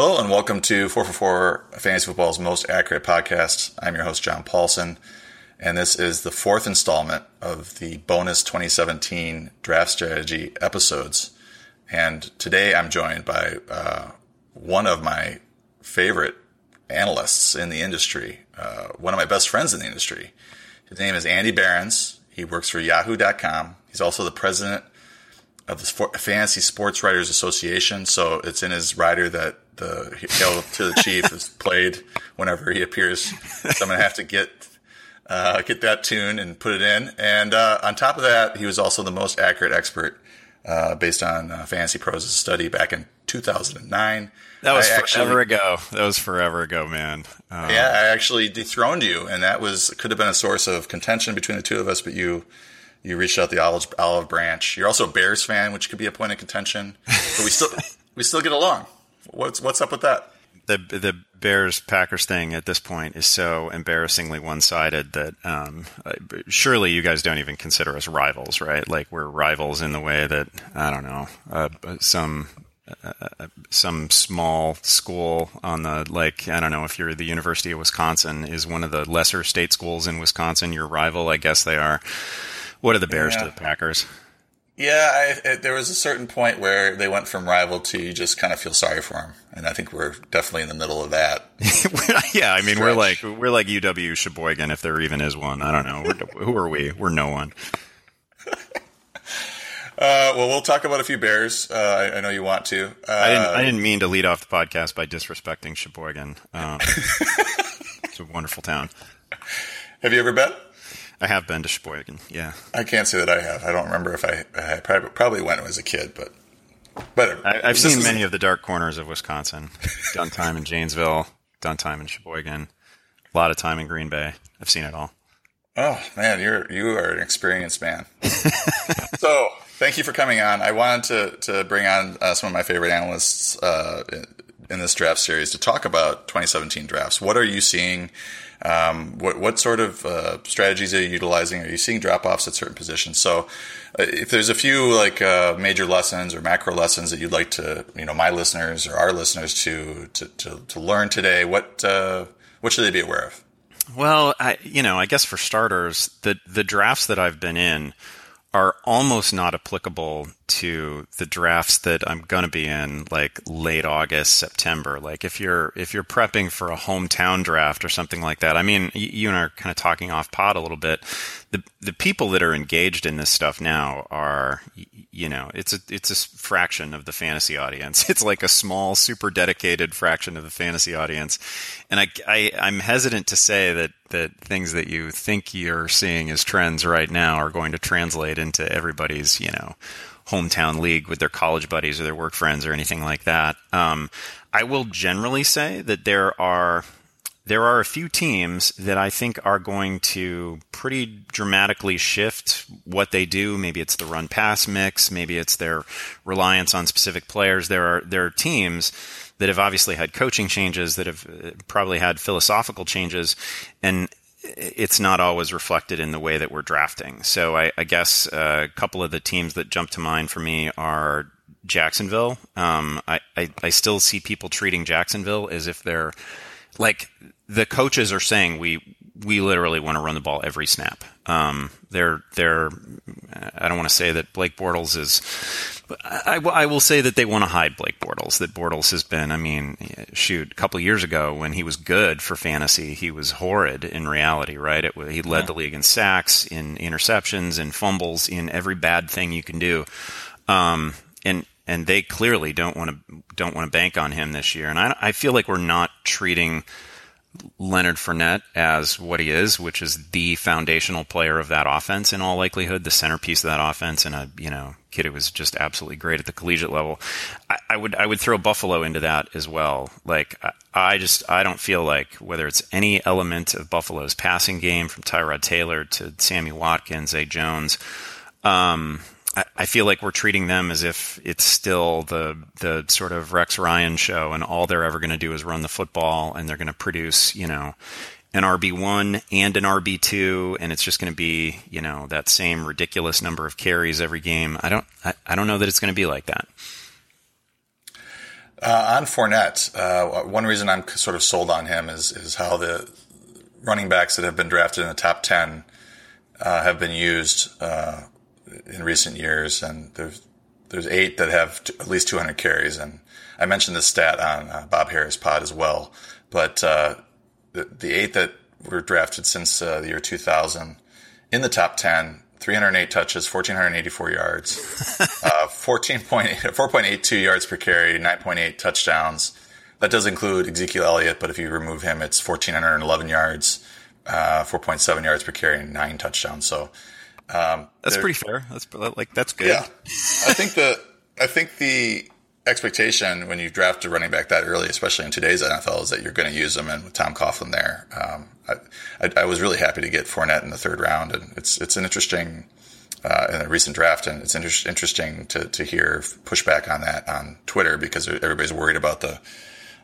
Hello and welcome to 4for4 Fantasy Football's most accurate podcast. I'm your host, John Paulsen, and this is the fourth installment of the bonus 2017 draft strategy episodes. And today I'm joined by uh, one of my favorite analysts in the industry, uh, one of my best friends in the industry. His name is Andy Behrens. He works for Yahoo.com. He's also the president of the Fantasy Sports Writers Association. So it's in his rider that the Hail to the Chief is played whenever he appears. So I'm gonna have to get uh, get that tune and put it in. And uh, on top of that, he was also the most accurate expert uh, based on uh, Fantasy Pros' study back in 2009. That was I forever actually, ago. That was forever ago, man. Um, yeah, I actually dethroned you, and that was could have been a source of contention between the two of us. But you you reached out the olive, olive branch. You're also a Bears fan, which could be a point of contention. But we still we still get along. What's what's up with that? The the Bears Packers thing at this point is so embarrassingly one sided that um, surely you guys don't even consider us rivals, right? Like we're rivals in the way that I don't know uh, some uh, some small school on the like I don't know if you're the University of Wisconsin is one of the lesser state schools in Wisconsin your rival I guess they are what are the Bears yeah. to the Packers yeah, I, it, there was a certain point where they went from rival to you just kind of feel sorry for them, and I think we're definitely in the middle of that. yeah, I mean stretch. we're like we're like UW Sheboygan if there even is one. I don't know. who are we? We're no one. Uh, well, we'll talk about a few Bears. Uh, I, I, know you want to. Uh, I didn't. I didn't mean to lead off the podcast by disrespecting Sheboygan. Um, it's a wonderful town. Have you ever been? I have been to Sheboygan. Yeah, I can't say that I have. I don't remember if I, I probably, probably went as a kid, but but I, have seen many of the dark corners of Wisconsin. done time in Janesville, done time in Sheboygan, a lot of time in Green Bay. I've seen it all. Oh man, you're you are an experienced man. so thank you for coming on. I wanted to to bring on uh, some of my favorite analysts uh, in this draft series to talk about 2017 drafts. What are you seeing? Um, what, what sort of uh, strategies are you utilizing? Are you seeing drop offs at certain positions? So, uh, if there's a few like uh, major lessons or macro lessons that you'd like to, you know, my listeners or our listeners to to, to, to learn today, what uh, what should they be aware of? Well, I, you know, I guess for starters, the the drafts that I've been in are almost not applicable to the drafts that I'm going to be in like late August, September. Like if you're if you're prepping for a hometown draft or something like that. I mean, you and I are kind of talking off pod a little bit. The the people that are engaged in this stuff now are you know, it's a it's a fraction of the fantasy audience. It's like a small super dedicated fraction of the fantasy audience. And I, I'm hesitant to say that that things that you think you're seeing as trends right now are going to translate into everybody's, you know, hometown league with their college buddies or their work friends or anything like that. Um, I will generally say that there are there are a few teams that I think are going to pretty dramatically shift what they do. Maybe it's the run pass mix, maybe it's their reliance on specific players. There are there are teams that have obviously had coaching changes, that have uh, probably had philosophical changes, and it's not always reflected in the way that we're drafting. So I, I guess uh, a couple of the teams that jump to mind for me are Jacksonville. Um, I, I, I still see people treating Jacksonville as if they're like the coaches are saying we we literally want to run the ball every snap. Um, they're they're I don't want to say that Blake Bortles is. I, I will say that they want to hide Blake Bortles. That Bortles has been. I mean, shoot, a couple years ago when he was good for fantasy, he was horrid in reality. Right? It, he led yeah. the league in sacks, in interceptions, in fumbles, in every bad thing you can do. Um, and and they clearly don't want to don't want to bank on him this year. And I, I feel like we're not treating Leonard Fournette as what he is, which is the foundational player of that offense in all likelihood, the centerpiece of that offense, and a you know kid who was just absolutely great at the collegiate level. I, I would I would throw Buffalo into that as well. Like I, I, just I don't feel like whether it's any element of Buffalo's passing game from Tyrod Taylor to Sammy Watkins, Zay Jones. Um, I feel like we're treating them as if it's still the the sort of Rex Ryan show, and all they're ever going to do is run the football, and they're going to produce, you know, an RB one and an RB two, and it's just going to be, you know, that same ridiculous number of carries every game. I don't, I, I don't know that it's going to be like that. Uh, on Fournette, uh, one reason I'm sort of sold on him is is how the running backs that have been drafted in the top ten uh, have been used uh, in recent years, and there's there's eight that have t- at least 200 carries, and I mentioned this stat on uh, Bob Harris Pod as well. But uh, the, the eight that were drafted since the year 2000 in the top 10 308 touches, 1,484 yards, uh, 4.82 yards per carry, 9.8 touchdowns. That does include Ezekiel Elliott, but if you remove him, it's 1,411 yards, uh, 4.7 yards per carry, and nine touchdowns. So um, that's pretty fair. That's like that's good. Yeah, I think the I think the expectation when you draft a running back that early, especially in today's NFL, is that you're going to use them. And with Tom Coughlin there, um, I, I, I, was really happy to get Fournette in the third round, and it's it's an interesting uh, in a recent draft, and it's inter- interesting to to hear pushback on that on Twitter because everybody's worried about the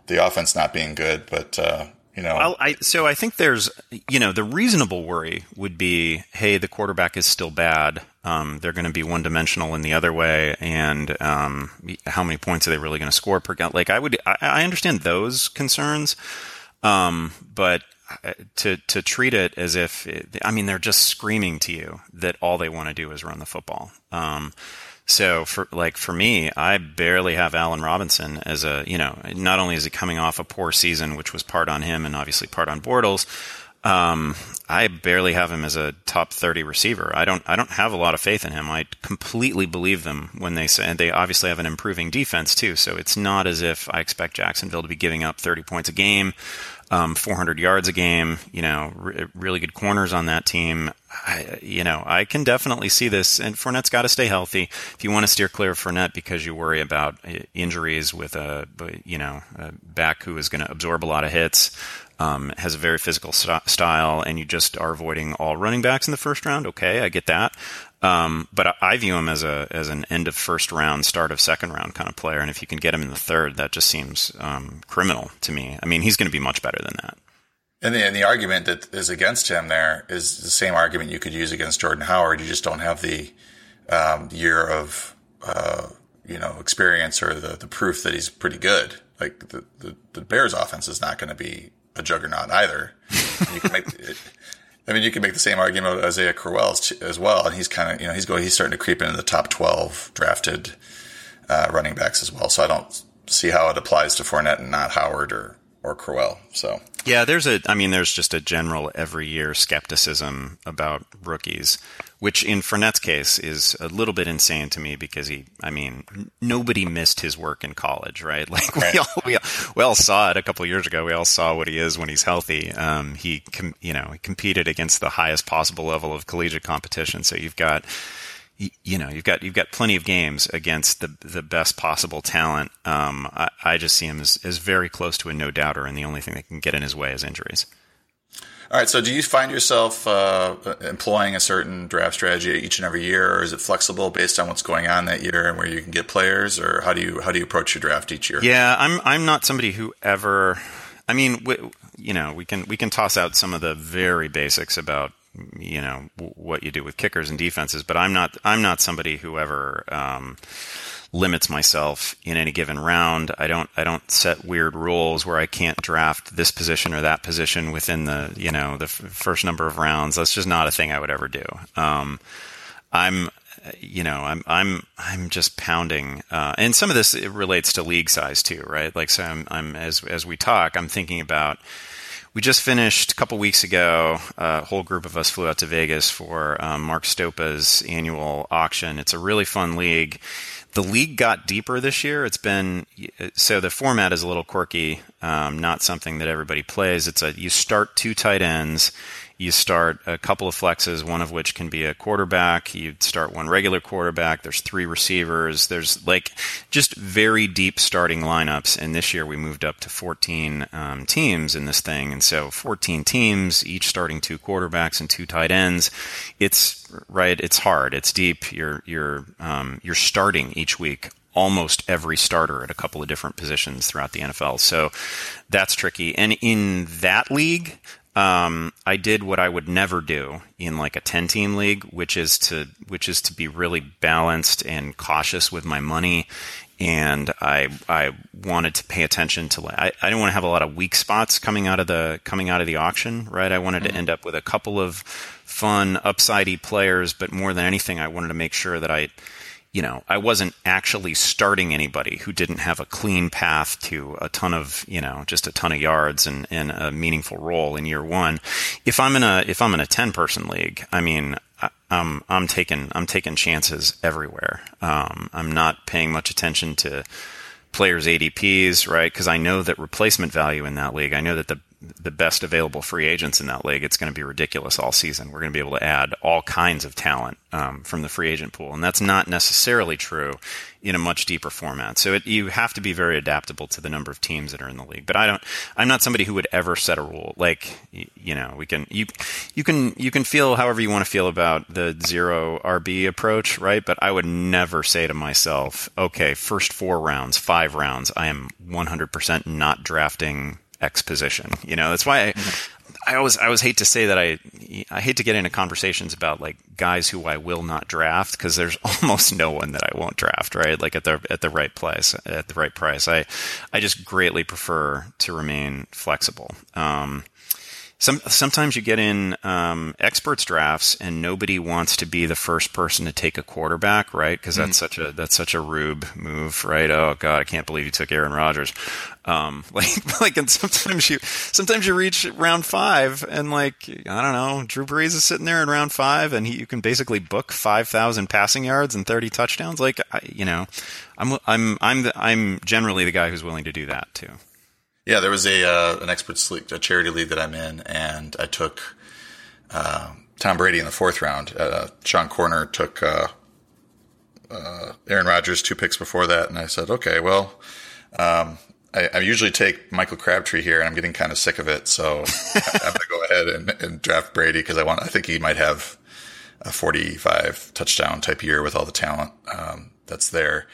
the offense not being good, but. Uh, you know, well, I, so I think there's, you know, the reasonable worry would be, hey, the quarterback is still bad. Um, they're going to be one dimensional in the other way, and um, how many points are they really going to score per? Like, I would, I, I understand those concerns, um, but uh, to to treat it as if, it, I mean, they're just screaming to you that all they want to do is run the football. So for like for me, I barely have Allen Robinson as a you know not only is he coming off a poor season, which was part on him and obviously part on Bortles. Um, I barely have him as a top 30 receiver. I don't, I don't have a lot of faith in him. I completely believe them when they say, and they obviously have an improving defense too. So it's not as if I expect Jacksonville to be giving up 30 points a game um, 400 yards a game, you know, re- really good corners on that team. I, you know, I can definitely see this. And Fournette's got to stay healthy. If you want to steer clear of Fournette because you worry about uh, injuries with a, you know, a back who is going to absorb a lot of hits, um, has a very physical st- style, and you just are avoiding all running backs in the first round. Okay, I get that. Um, but I view him as a as an end of first round, start of second round kind of player. And if you can get him in the third, that just seems um, criminal to me. I mean, he's going to be much better than that. And the, and the argument that is against him there is the same argument you could use against Jordan Howard. You just don't have the um, year of uh, you know experience or the, the proof that he's pretty good. Like the, the, the Bears offense is not going to be a juggernaut either. you can make I mean, you can make the same argument about Isaiah Crowell as well, and he's kind of, you know, he's going, he's starting to creep into the top twelve drafted uh, running backs as well. So I don't see how it applies to Fournette and not Howard or or Crowell. So yeah, there's a, I mean, there's just a general every year skepticism about rookies which in Fournette's case is a little bit insane to me because he, I mean, nobody missed his work in college, right? Like we all, we all, we all saw it a couple years ago. We all saw what he is when he's healthy. Um, he, com- you know, he competed against the highest possible level of collegiate competition. So you've got, you know, you've got you've got plenty of games against the the best possible talent. Um, I, I just see him as, as very close to a no doubter, and the only thing that can get in his way is injuries. All right. So, do you find yourself uh, employing a certain draft strategy each and every year, or is it flexible based on what's going on that year and where you can get players, or how do you how do you approach your draft each year? Yeah, I'm I'm not somebody who ever. I mean, we, you know, we can we can toss out some of the very basics about you know what you do with kickers and defenses, but I'm not I'm not somebody who ever. Um, limits myself in any given round. I don't I don't set weird rules where I can't draft this position or that position within the you know the f- first number of rounds. That's just not a thing I would ever do. Um, I'm you know I'm I'm I'm just pounding, uh, and some of this it relates to league size too, right? Like so I'm, I'm as as we talk, I'm thinking about we just finished a couple weeks ago. A whole group of us flew out to Vegas for um, Mark Stopa's annual auction. It's a really fun league, the league got deeper this year. It's been so the format is a little quirky, um, not something that everybody plays. It's a you start two tight ends you start a couple of flexes, one of which can be a quarterback. You start one regular quarterback. There's three receivers. There's like just very deep starting lineups. And this year we moved up to 14 um, teams in this thing. And so 14 teams, each starting two quarterbacks and two tight ends. It's right. It's hard. It's deep. You're you're um, you're starting each week almost every starter at a couple of different positions throughout the NFL. So that's tricky. And in that league, um, I did what I would never do in like a 10 team league, which is to, which is to be really balanced and cautious with my money and I I wanted to pay attention to I, I didn't want to have a lot of weak spots coming out of the coming out of the auction, right? I wanted mm-hmm. to end up with a couple of fun upsidey players, but more than anything, I wanted to make sure that I you know, I wasn't actually starting anybody who didn't have a clean path to a ton of, you know, just a ton of yards and, and a meaningful role in year one. If I'm in a if I'm in a ten person league, I mean, I'm I'm taking I'm taking chances everywhere. Um, I'm not paying much attention to players' ADPs, right? Because I know that replacement value in that league. I know that the the best available free agents in that league, it's going to be ridiculous all season. We're going to be able to add all kinds of talent um, from the free agent pool, and that's not necessarily true in a much deeper format. So it, you have to be very adaptable to the number of teams that are in the league. But I don't. I'm not somebody who would ever set a rule. Like you know, we can you you can you can feel however you want to feel about the zero RB approach, right? But I would never say to myself, okay, first four rounds, five rounds, I am 100% not drafting exposition. You know, that's why I, I always I always hate to say that I I hate to get into conversations about like guys who I will not draft because there's almost no one that I won't draft, right? Like at the at the right place, at the right price. I I just greatly prefer to remain flexible. Um, some, sometimes you get in um, experts drafts and nobody wants to be the first person to take a quarterback, right? Because that's mm-hmm. such a that's such a rube move, right? Oh God, I can't believe you took Aaron Rodgers. Um, like like, and sometimes you sometimes you reach round five and like I don't know, Drew Brees is sitting there in round five and he, you can basically book five thousand passing yards and thirty touchdowns. Like I, you know, I'm I'm I'm the, I'm generally the guy who's willing to do that too. Yeah, there was a uh, an experts league, a charity league that I'm in, and I took uh, Tom Brady in the fourth round. Uh, Sean Koerner took uh, uh, Aaron Rodgers two picks before that, and I said, okay, well, um, I, I, usually take Michael Crabtree here, and I'm getting kind of sick of it, so I'm going to go ahead and, and draft Brady because I want. I think he might have a 45 touchdown type year with all the talent um, that's there.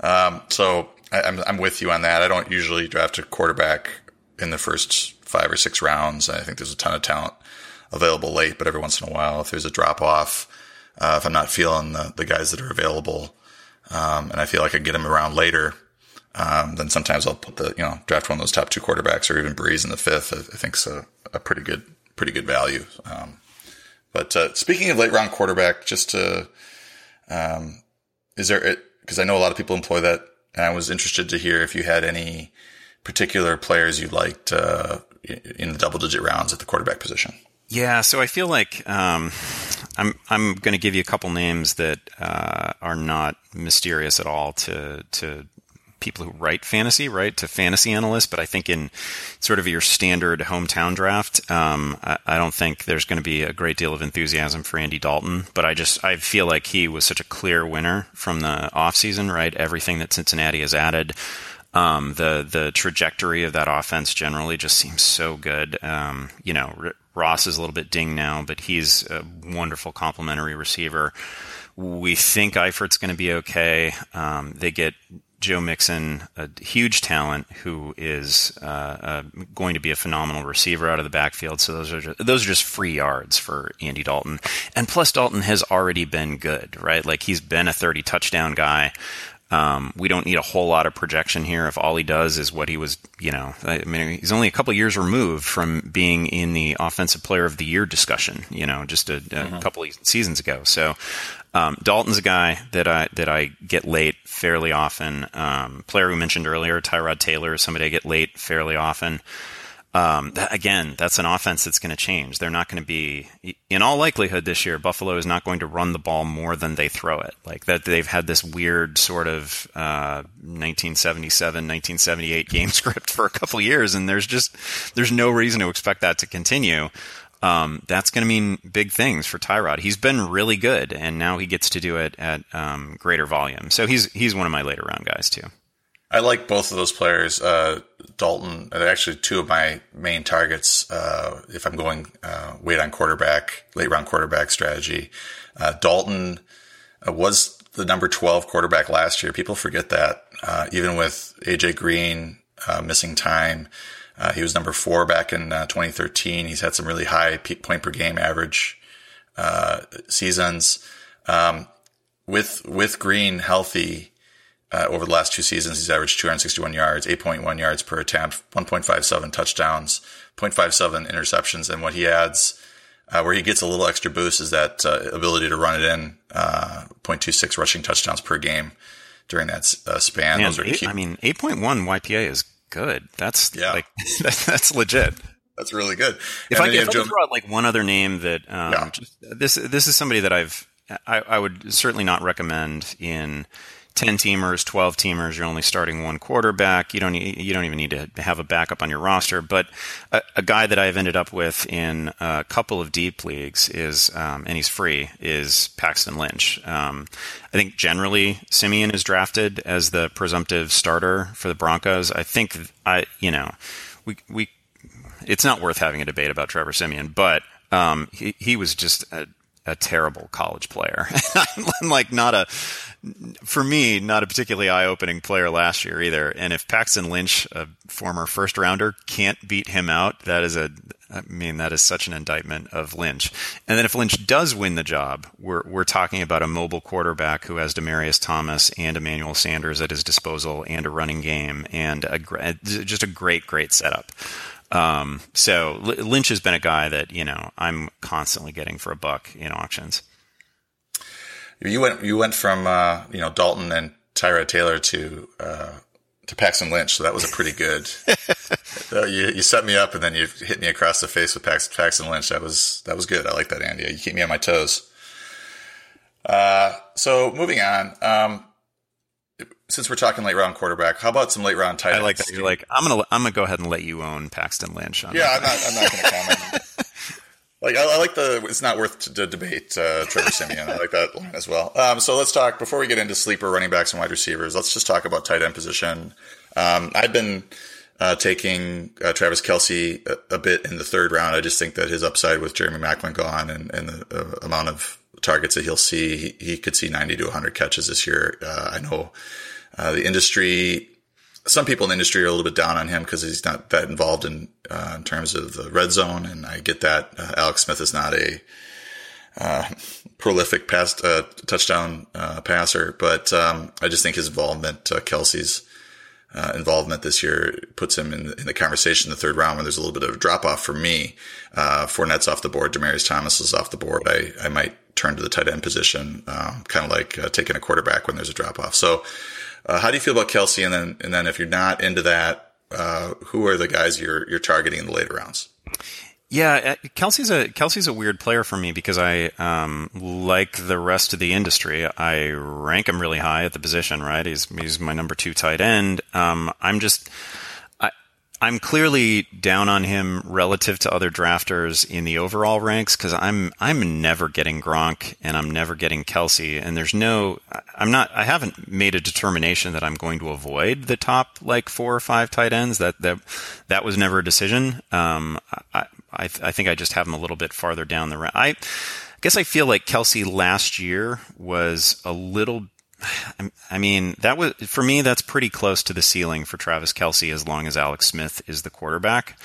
Um, so I, am I'm, I'm with you on that. I don't usually draft a quarterback in the first five or six rounds. I think there's a ton of talent available late, but every once in a while, if there's a drop off, uh, if I'm not feeling the, the guys that are available, um, and I feel like I can get them around later, um, then sometimes I'll put the, you know, draft one of those top two quarterbacks or even Brees in the fifth. I, I think it's a, a, pretty good, pretty good value. Um, but, uh, speaking of late round quarterback, just to, um, is there, because I know a lot of people employ that and I was interested to hear if you had any particular players you liked uh, in the double digit rounds at the quarterback position. Yeah, so I feel like um, I'm I'm going to give you a couple names that uh, are not mysterious at all to to people who write fantasy, right, to fantasy analysts. But I think in sort of your standard hometown draft, um, I, I, don't think there's going to be a great deal of enthusiasm for Andy Dalton. But I just I feel like he was such a clear winner from the offseason, right? Everything that Cincinnati has added. Um, the the trajectory of that offense generally just seems so good. Um, you know, Ross is a little bit ding now, but he's a wonderful complementary receiver. We think Eifert's going to be okay. Um, they get Joe Mixon, a huge talent who is uh, uh, going to be a phenomenal receiver out of the backfield. So those are just, those are just free yards for Andy Dalton. And plus, Dalton has already been good, right? Like he's been a 30 touchdown guy. Um, we don't need a whole lot of projection here. If all he does is what he was, you know, I mean, he's only a couple years removed from being in the offensive player of the year discussion, you know, just a, a mm-hmm. couple of seasons ago. So, um, Dalton's a guy that I that I get late fairly often. Um, player we mentioned earlier, Tyrod Taylor, is somebody I get late fairly often. Um, that, again, that's an offense that's going to change. They're not going to be, in all likelihood, this year. Buffalo is not going to run the ball more than they throw it. Like that, they've had this weird sort of uh, 1977, 1978 game script for a couple years, and there's just there's no reason to expect that to continue um, that's going to mean big things for Tyrod. He's been really good, and now he gets to do it at um, greater volume. So he's he's one of my later round guys too. I like both of those players. Uh, Dalton, actually two of my main targets. Uh, if I'm going uh, wait on quarterback, late round quarterback strategy, uh, Dalton uh, was the number 12 quarterback last year. People forget that, uh, even with AJ Green missing time. Uh, he was number four back in uh, 2013. He's had some really high point per game average uh, seasons. Um, with with Green healthy, uh, over the last two seasons, he's averaged 261 yards, 8.1 yards per attempt, 1.57 touchdowns, 0.57 interceptions. And what he adds, uh, where he gets a little extra boost is that uh, ability to run it in, uh, 0.26 rushing touchdowns per game during that uh, span. Man, eight, I mean, 8.1 YPA is good. That's yeah. like, that's legit. That's really good. If and I, if I could throw out like one other name that um, yeah. just, this this is somebody that I've I, I, would certainly not recommend in 10 teamers, 12 teamers, you're only starting one quarterback. You don't you don't even need to have a backup on your roster. But a, a guy that I've ended up with in a couple of deep leagues is, um, and he's free, is Paxton Lynch. Um, I think generally Siemian is drafted as the presumptive starter for the Broncos. I think I, you know, we we, it's not worth having a debate about Trevor Siemian, but um, he he was just a, a terrible college player. I'm like not a for me, not a particularly eye-opening player last year either. And if Paxton Lynch, a former first rounder, can't beat him out, that is a, I mean, that is such an indictment of Lynch. And then if Lynch does win the job, we're we're talking about a mobile quarterback who has Demaryius Thomas and Emmanuel Sanders at his disposal, and a running game, and a just a great, great setup. Um, so Lynch has been a guy that you know I'm constantly getting for a buck in auctions. You went you went from uh, you know Dalton and Tyrod Taylor to uh, to Paxton Lynch, so that was a pretty good. uh, you you set me up and then you hit me across the face with Pax, Paxton Lynch. That was that was good. I like that, Andy. You keep me on my toes. Uh, so moving on. Um, since we're talking late round quarterback, how about some late round tight ends? I like that. You're like, I'm gonna I'm gonna go ahead and let you own Paxton Lynch. yeah, I'm not I'm not gonna comment. Like I, I, like the it's not worth to, debate uh, Trevor Siemian. I like that line as well. Um, so let's talk before we get into sleeper running backs and wide receivers. Let's just talk about tight end position. Um, I've been uh, taking uh, Travis Kelce a, a, bit in the third round. I just think that his upside with Jeremy Maclin gone and, and the uh, amount of targets that he'll see, he, he, could see 90 to 100 catches this year. Uh, I know uh, the industry, some people in the industry are a little bit down on him because he's not that involved in uh, in terms of the red zone, and I get that. Uh, Alex Smith is not a uh, prolific pass uh, touchdown uh, passer, but um, I just think his involvement, Kelce's involvement this year, puts him in, in, the conversation in the third round when there's a little bit of a drop off for me. Uh, Fournette's off the board, Demaryius Thomas is off the board. I I might turn to the tight end position, um, kind of like taking a quarterback when there's a drop off. So. Uh, how do you feel about Kelce? And then, and then if you're not into that, uh, who are the guys you're you're targeting in the later rounds? Yeah, Kelce's a Kelce's a weird player for me because I um, like the rest of the industry. I rank him really high at the position. Right, he's he's my number two tight end. Um, I'm just I'm clearly down on him relative to other drafters in the overall ranks because I'm I'm never getting Gronk and I'm never getting Kelce and there's no I'm not I haven't made a determination that I'm going to avoid the top like four or five tight ends that that that was never a decision. Um, I, I I think I just have him a little bit farther down the round. I guess I feel like Kelce last year was a little I mean, that was for me. That's pretty close to the ceiling for Travis Kelce as long as Alex Smith is the quarterback.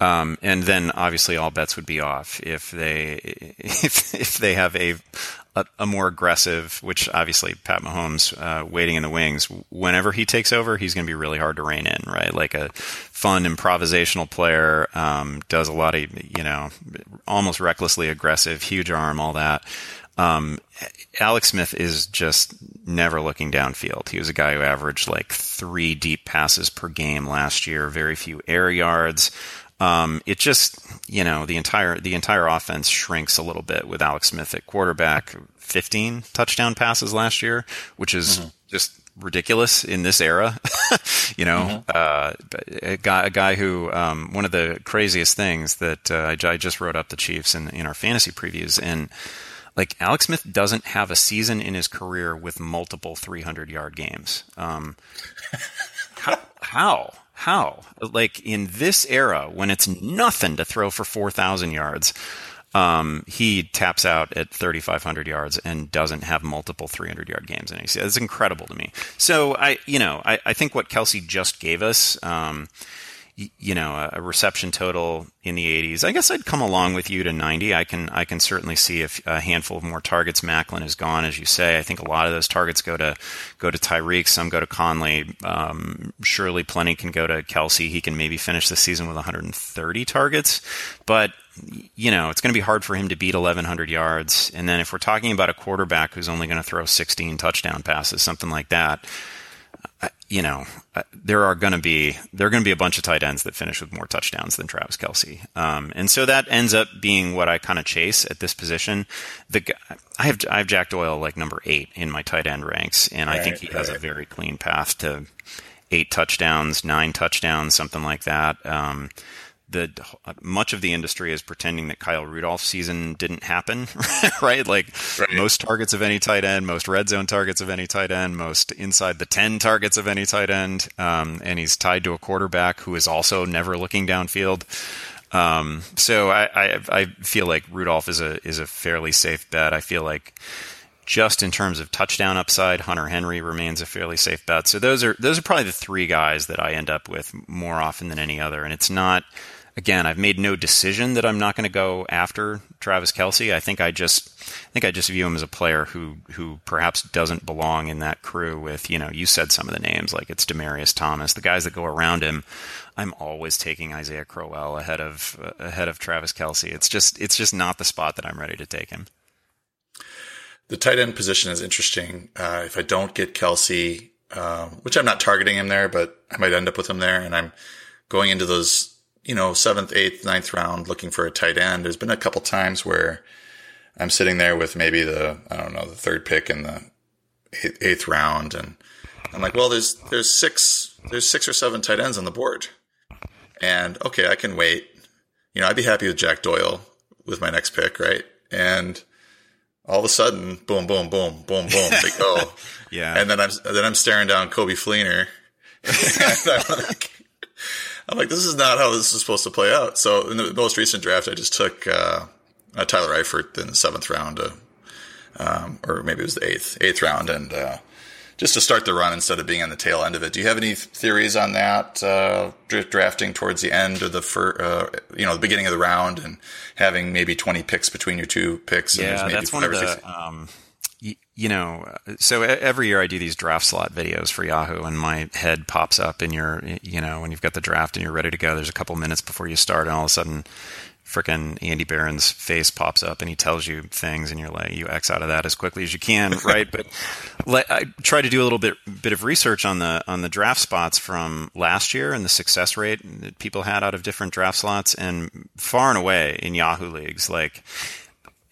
Um, and then obviously all bets would be off if they if if they have a a, more aggressive, which obviously Pat Mahomes uh, waiting in the wings. Whenever he takes over, he's going to be really hard to rein in, right? Like a fun improvisational player, um, does a lot of you know almost recklessly aggressive, huge arm, all that. Um, Alex Smith is just never looking downfield. He was a guy who averaged like three deep passes per game last year, very few air yards. Um, it just, you know, the entire the entire offense shrinks a little bit with Alex Smith at quarterback. Fifteen touchdown passes last year, which is mm-hmm. just ridiculous in this era. you know, mm-hmm. uh, a guy, a guy who um, one of the craziest things that uh, I, I, just wrote up the Chiefs in, in our fantasy previews, and like Alex Smith doesn't have a season in his career with multiple 300 yard games. Um, how, how? How? Like in this era when it's nothing to throw for 4,000 yards, um, he taps out at 3,500 yards and doesn't have multiple 300 yard games. And it's incredible to me. So I, you know, I, I think what Kelce just gave us, um, you know a reception total in the 80s. I guess I'd come along with you to 90. I can I can certainly see if a handful of more targets Maclin is gone, as you say. I think a lot of those targets go to go to Tyreek. Some go to Conley. Um, surely plenty can go to Kelce. He can maybe finish the season with 130 targets, but you know, it's going to be hard for him to beat 1,100 yards. And then if we're talking about a quarterback who's only going to throw 16 touchdown passes, something like that, you know, uh, there are going to be there are going to be a bunch of tight ends that finish with more touchdowns than Travis Kelce, um, and so that ends up being what I kind of chase at this position. The I have I have Jack Doyle like number eight in my tight end ranks, and I think he has a very clean path to eight touchdowns, nine touchdowns, something like that. Um, the much of the industry is pretending that Kyle Rudolph's season didn't happen, right? Like right. most targets of any tight end, most red zone targets of any tight end, most inside the ten targets of any tight end, um, and he's tied to a quarterback who is also never looking downfield. Um, so I, I, I feel like Rudolph is a is a fairly safe bet. I feel like just in terms of touchdown upside, Hunter Henry remains a fairly safe bet. So those are those are probably the three guys that I end up with more often than any other. And it's not again, I've made no decision that I'm not going to go after Travis Kelce. I think I just I think I just view him as a player who who perhaps doesn't belong in that crew with, you know, you said some of the names like it's Demaryius Thomas, the guys that go around him. I'm always taking Isaiah Crowell ahead of uh, ahead of Travis Kelce. It's just it's just not the spot that I'm ready to take him. The tight end position is interesting. Uh, if I don't get Kelce, um, which I'm not targeting him there, but I might end up with him there, and I'm going into those you know, seventh, eighth, ninth round looking for a tight end. There's been a couple times where I'm sitting there with maybe the, I don't know, the third pick in the eighth, eighth round. And I'm like, well, there's, there's six, there's six or seven tight ends on the board. And okay, I can wait. You know, I'd be happy with Jack Doyle with my next pick, right? And all of a sudden, boom, boom, boom, boom, boom, they go. yeah. And then I'm, then I'm staring down Coby Fleener. and I'm like, I'm like, this is not how this is supposed to play out. So in the most recent draft, I just took uh, uh, Tyler Eifert in the seventh round, uh, um, or maybe it was the eighth eighth round, and uh, just to start the run instead of being on the tail end of it. Do you have any theories on that uh, drafting towards the end of the fir- uh, you know the beginning of the round and having maybe 20 picks between your two picks? Yeah, that's one of the. Um, you know, so every year I do these draft slot videos for Yahoo, and my head pops up in your, you know, when you've got the draft and you're ready to go. There's a couple minutes before you start, and all of a sudden, fricking Andy Behrens' face pops up, and he tells you things, and you're like, you X out of that as quickly as you can, right? but let, I try to do a little bit bit of research on the on the draft spots from last year and the success rate that people had out of different draft slots, and far and away in Yahoo leagues, like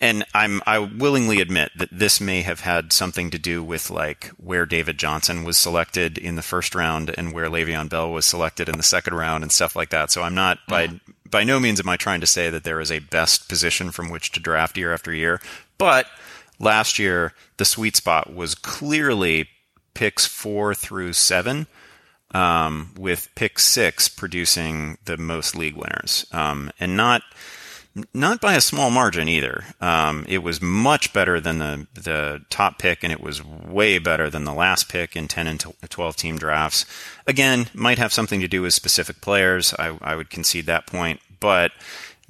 and I'm I willingly admit that this may have had something to do with like where David Johnson was selected in the first round and where Le'Veon Bell was selected in the second round and stuff like that. So I'm not by by no means am I trying to say that there is a best position from which to draft year after year, but last year the sweet spot was clearly picks four through seven. Um, with pick six producing the most league winners, um, and not not by a small margin either. Um, it was much better than the the top pick, and it was way better than the last pick in ten and twelve team drafts. Again, might have something to do with specific players. I, I would concede that point, but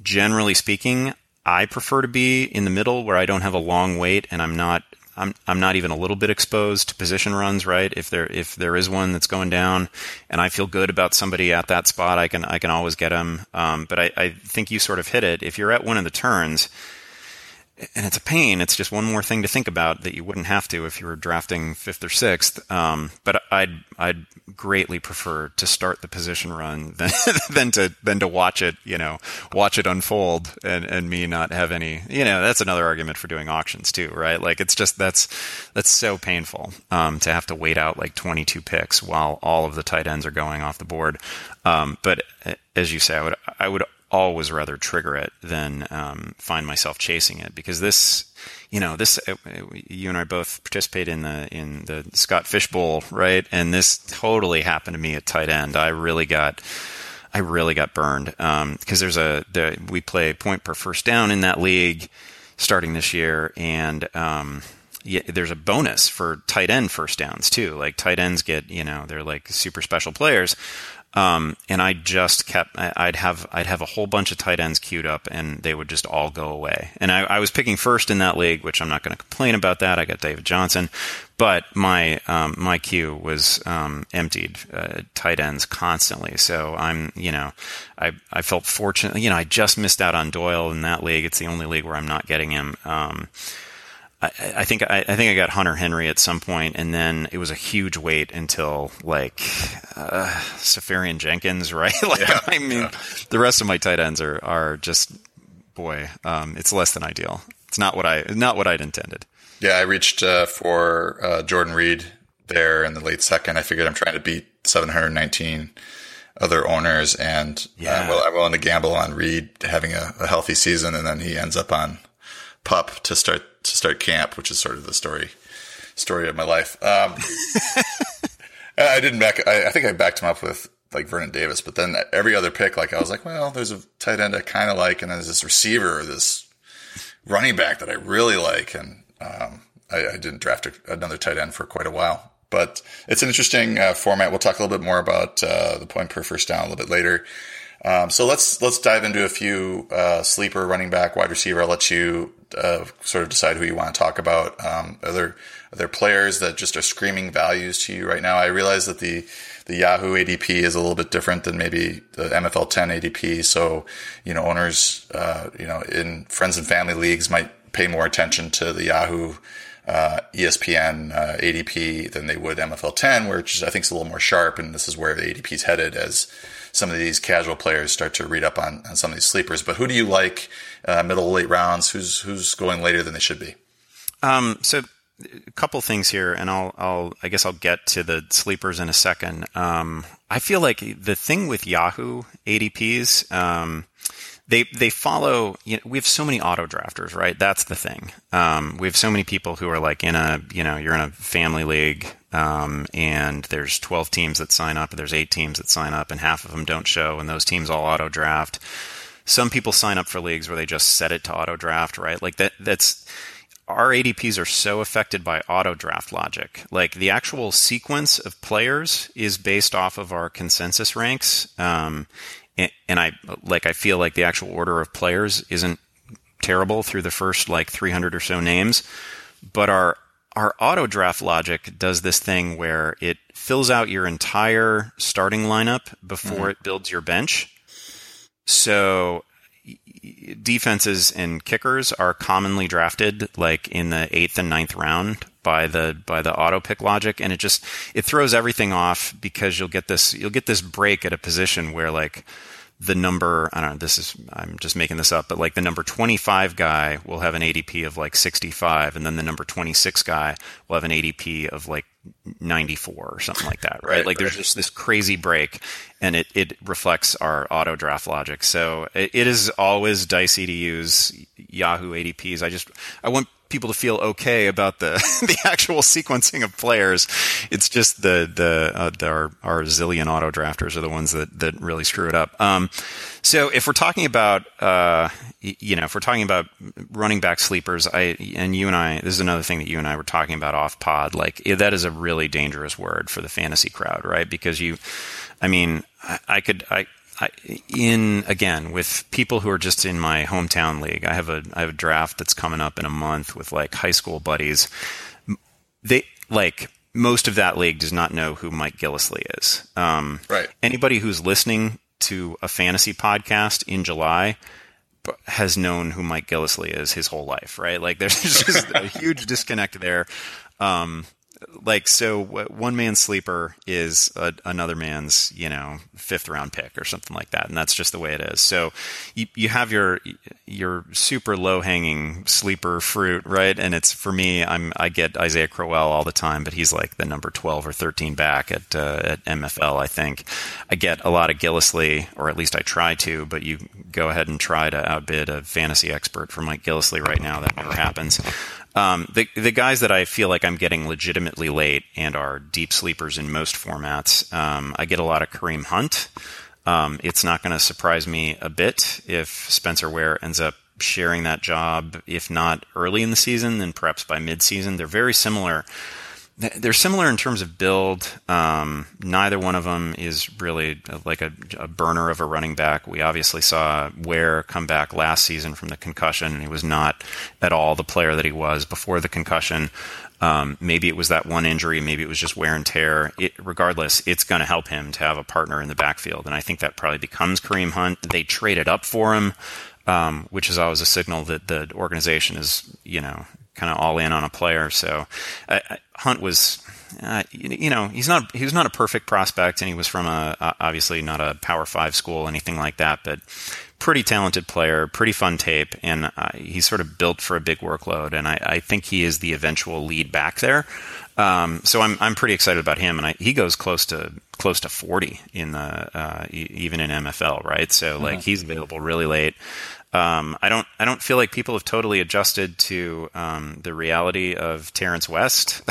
generally speaking, I prefer to be in the middle where I don't have a long wait and I'm not I'm I'm not even a little bit exposed to position runs, right? If there if there is one that's going down, and I feel good about somebody at that spot, I can I can always get them. Um, but I, I think you sort of hit it. If you're at one of the turns, and it's a pain. It's just one more thing to think about that you wouldn't have to if you were drafting fifth or sixth. Um, but I'd I'd greatly prefer to start the position run than than to than to watch it. You know, watch it unfold and and me not have any. You know, that's another argument for doing auctions too, right? Like it's just that's that's so painful um, to have to wait out like 22 picks while all of the tight ends are going off the board. Um, but as you say, I would I would always rather trigger it than um, find myself chasing it. Because this you know this uh, you and I both participate in the in the Scott Fishbowl, right? And this totally happened to me at tight end. I really got I really got burned. Because um, there's a the, we play point per first down in that league starting this year. And um, there's a bonus for tight end first downs too like tight ends get you know they're like super special players Um, and I just kept, I'd have, I'd have a whole bunch of tight ends queued up and they would just all go away. And I, I was picking first in that league, which I'm not going to complain about that. I got David Johnson, but my, um, my queue was, um, emptied, uh, tight ends constantly. So I'm, you know, I, I felt fortunate, you know, I just missed out on Doyle in that league. It's the only league where I'm not getting him. Um, I, I think I, I, think I got Hunter Henry at some point, and then it was a huge wait until like uh, Seferian Jenkins, right? like, yeah, I mean, yeah. the rest of my tight ends are are just boy, um, it's less than ideal. It's not what I not what I'd intended. Yeah, I reached uh, for uh, Jordan Reed there in the late second. I figured I'm trying to beat 719 other owners, and uh, yeah. well, I'm willing to gamble on Reed having a, a healthy season, and then he ends up on pup to start to start camp, which is sort of the story story of my life. Um, I didn't back. I, I, think I backed him up with like Vernon Davis, but then every other pick, like I was like, well, there's a tight end I kind of like, and then there's this receiver, or this running back that I really like, and um, I, I, didn't draft a, another tight end for quite a while. But it's an interesting uh, format. We'll talk a little bit more about uh, the point per first down a little bit later. Um, so let's let's dive into a few uh, sleeper running back, wide receiver. I'll let you uh, sort of decide who you want to talk about. Um, are there are there players that just are screaming values to you right now? I realize that the the Yahoo ADP is a little bit different than maybe the MFL 10 ADP. So you know owners, uh, you know, in friends and family leagues might pay more attention to the Yahoo. Uh, ESPN uh, ADP than they would MFL 10, which I think is a little more sharp, and this is where the ADP is headed as some of these casual players start to read up on, on some of these sleepers. But who do you like uh, middle late rounds? Who's who's going later than they should be? Um, so a couple things here, and I'll, I'll, I guess I'll get to the sleepers in a second. Um, I feel like the thing with Yahoo ADPs, um, they they follow. You know, we have so many auto drafters, right? That's the thing. Um, we have so many people who are like in a, you know, you're in a family league, um, and there's 12 teams that sign up, and there's eight teams that sign up, and half of them don't show, and those teams all auto draft. Some people sign up for leagues where they just set it to auto draft, right? Like that. That's our ADPs are so affected by auto draft logic. Like the actual sequence of players is based off of our consensus ranks. Um, and, and I like I feel like the actual order of players isn't terrible through the first like 300 or so names, but our our auto draft logic does this thing where it fills out your entire starting lineup before mm-hmm. it builds your bench. So defenses and kickers are commonly drafted like in the eighth and ninth round by the by the auto pick logic. And it just it throws everything off because you'll get this you'll get this break at a position where like the number I don't know this is I'm just making this up but like the number 25 guy will have an ADP of like 65 and then the number 26 guy will have an ADP of like 94 or something like that right, right like right. there's just this crazy break and it, it reflects our auto draft logic. So it, it is always dicey to use Yahoo ADPs I just I want people to feel okay about the the actual sequencing of players. It's just the the, uh, the our, our zillion auto drafters are the ones that that really screw it up. Um, so if we're talking about uh, you know if we're talking about running back sleepers, I and you and I this is another thing that you and I were talking about off pod. Like that is a really dangerous word for the fantasy crowd, right? Because you, I mean, I, I could I I, in again with people who are just in my hometown league. I have a I have a draft that's coming up in a month with like high school buddies. They like most of that league does not know who Mike Gillislee is. Um, right. Anybody who's listening to a fantasy podcast in July has known who Mike Gillislee is his whole life, right? Like there's just a huge disconnect there. Um, like so one man's sleeper is a, another man's you know fifth round pick or something like that and that's just the way it is. So you, you have your your super low hanging sleeper fruit right? And it's for me i'm i get isaiah crowell all the time but he's like the number 12 or 13 back at uh, at mfl i think. I get a lot of gillislee or at least i try to but you go ahead and try to outbid a fantasy expert for mike gillislee right now. That never happens um, the the guys that I feel like I'm getting legitimately late and are deep sleepers in most formats, um, I get a lot of Kareem Hunt. Um, it's not going to surprise me a bit if Spencer Ware ends up sharing that job, if not early in the season, then perhaps by midseason. They're very similar they're similar in terms of build. Um, neither one of them is really like a, a, burner of a running back. We obviously saw Ware come back last season from the concussion, and he was not at all the player that he was before the concussion. Um, maybe it was that one injury, maybe it was just wear and tear. It, regardless, it's going to help him to have a partner in the backfield, and I think that probably becomes Kareem Hunt. They traded up for him, um, which is always a signal that the organization is, you know, kind of all in on a player. So uh, Hunt was. Uh, you know, he's not he was not a perfect prospect, and he was from a obviously not a Power Five school, anything like that. But pretty talented player, pretty fun tape, and uh, he's sort of built for a big workload. And I, I think he is the eventual lead back there. Um, so I'm I'm pretty excited about him, and I, he goes close to close to 40 in the uh, even in MFL, right? So like mm-hmm. he's available really late. Um, I don't I don't feel like people have totally adjusted to um, the reality of Terrence West.